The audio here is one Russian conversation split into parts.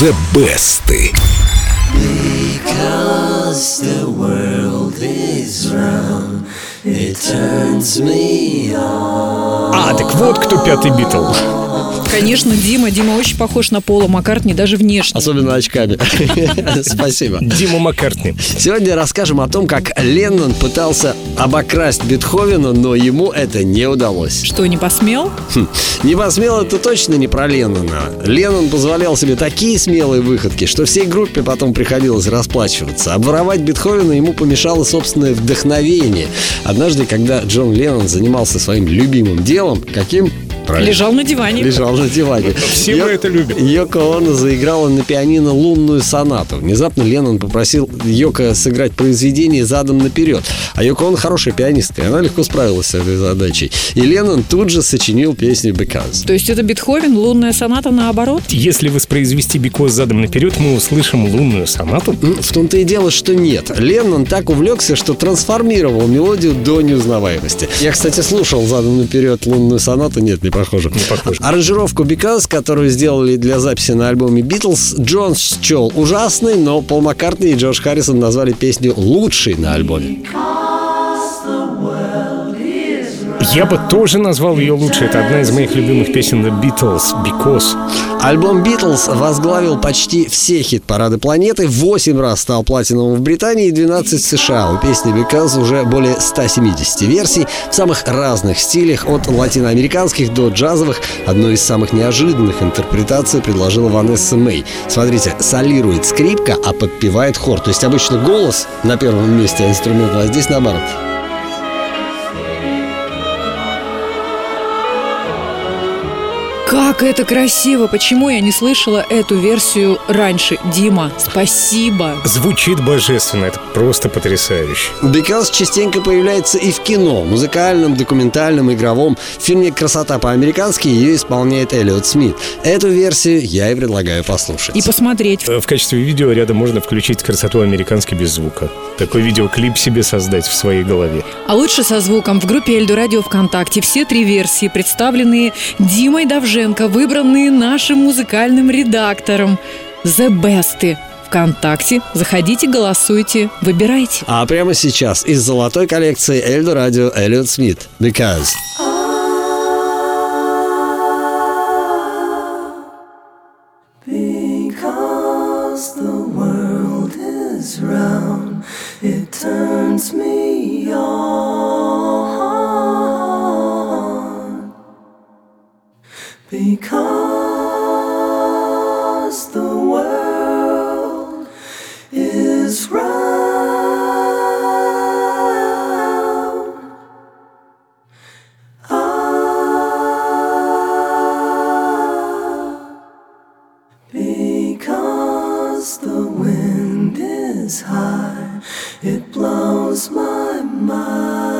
The Best. Because the world is round, it turns me on. А, так вот кто пятый Битл. Конечно, Дима. Дима очень похож на Пола Маккартни, даже внешне. Особенно очками. Спасибо. Дима Маккартни. Сегодня расскажем о том, как Леннон пытался обокрасть Бетховена, но ему это не удалось. Что, не посмел? Хм, Не посмел это точно не про Леннона. Леннон позволял себе такие смелые выходки, что всей группе потом приходилось расплачиваться. Обворовать Бетховена ему помешало собственное вдохновение. Однажды, когда Джон Леннон занимался своим любимым делом, каким? Правильно. Лежал на диване. Лежал на диване. Все мы это любим. Йоко Оно заиграла на пианино лунную сонату. Внезапно Леннон попросил Йоко сыграть произведение задом наперед. А Йоко Оно хорошая пианистка, и она легко справилась с этой задачей. И Леннон тут же сочинил песню «Because». То есть это Бетховен, лунная соната наоборот? Если воспроизвести Бикос задом наперед, мы услышим лунную сонату. В том-то и дело, что нет. Леннон так увлекся, что трансформировал мелодию до неузнаваемости. Я, кстати, слушал задом наперед лунную сонату. Нет, не похоже. Не похоже. Аранжировку Because, которую сделали для записи на альбоме Beatles, Джон счел ужасной, но Пол Маккартни и Джордж Харрисон назвали песню лучшей на альбоме. Я бы тоже назвал ее лучше. Это одна из моих любимых песен The Beatles, Because. Альбом Beatles возглавил почти все хит-парады планеты, 8 раз стал платиновым в Британии и 12 в США. У песни Because уже более 170 версий в самых разных стилях, от латиноамериканских до джазовых. Одной из самых неожиданных интерпретаций предложила Ванесса Мэй. Смотрите, солирует скрипка, а подпевает хор. То есть обычно голос на первом месте, а инструмент, а здесь наоборот. Как это красиво! Почему я не слышала эту версию раньше? Дима, спасибо! Звучит божественно. Это просто потрясающе. Because частенько появляется и в кино, музыкальном, документальном, игровом. В фильме «Красота по-американски» ее исполняет Эллиот Смит. Эту версию я и предлагаю послушать. И посмотреть. Э, В качестве видео рядом можно включить красоту американский без звука. Такой видеоклип себе создать в своей голове. А лучше со звуком в группе Эльдо Радио ВКонтакте. Все три версии, представленные Димой Давженко, выбранные нашим музыкальным редактором. The Best. ВКонтакте. Заходите, голосуйте, выбирайте. А прямо сейчас из золотой коллекции Эльдо Радио Эллиот Смит. Because. Because the world is round, it turns me on. Because the world is round. Because the wind is high, it blows my mind.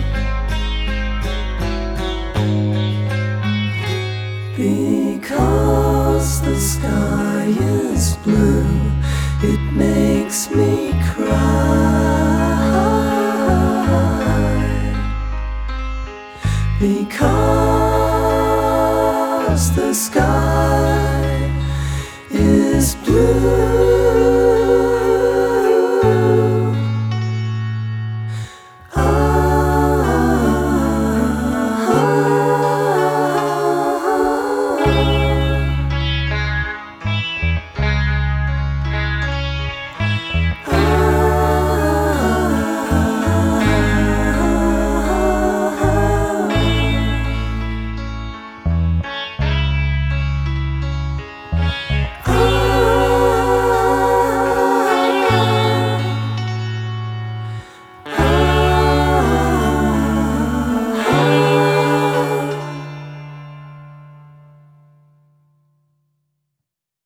makes me cry because the sky is blue.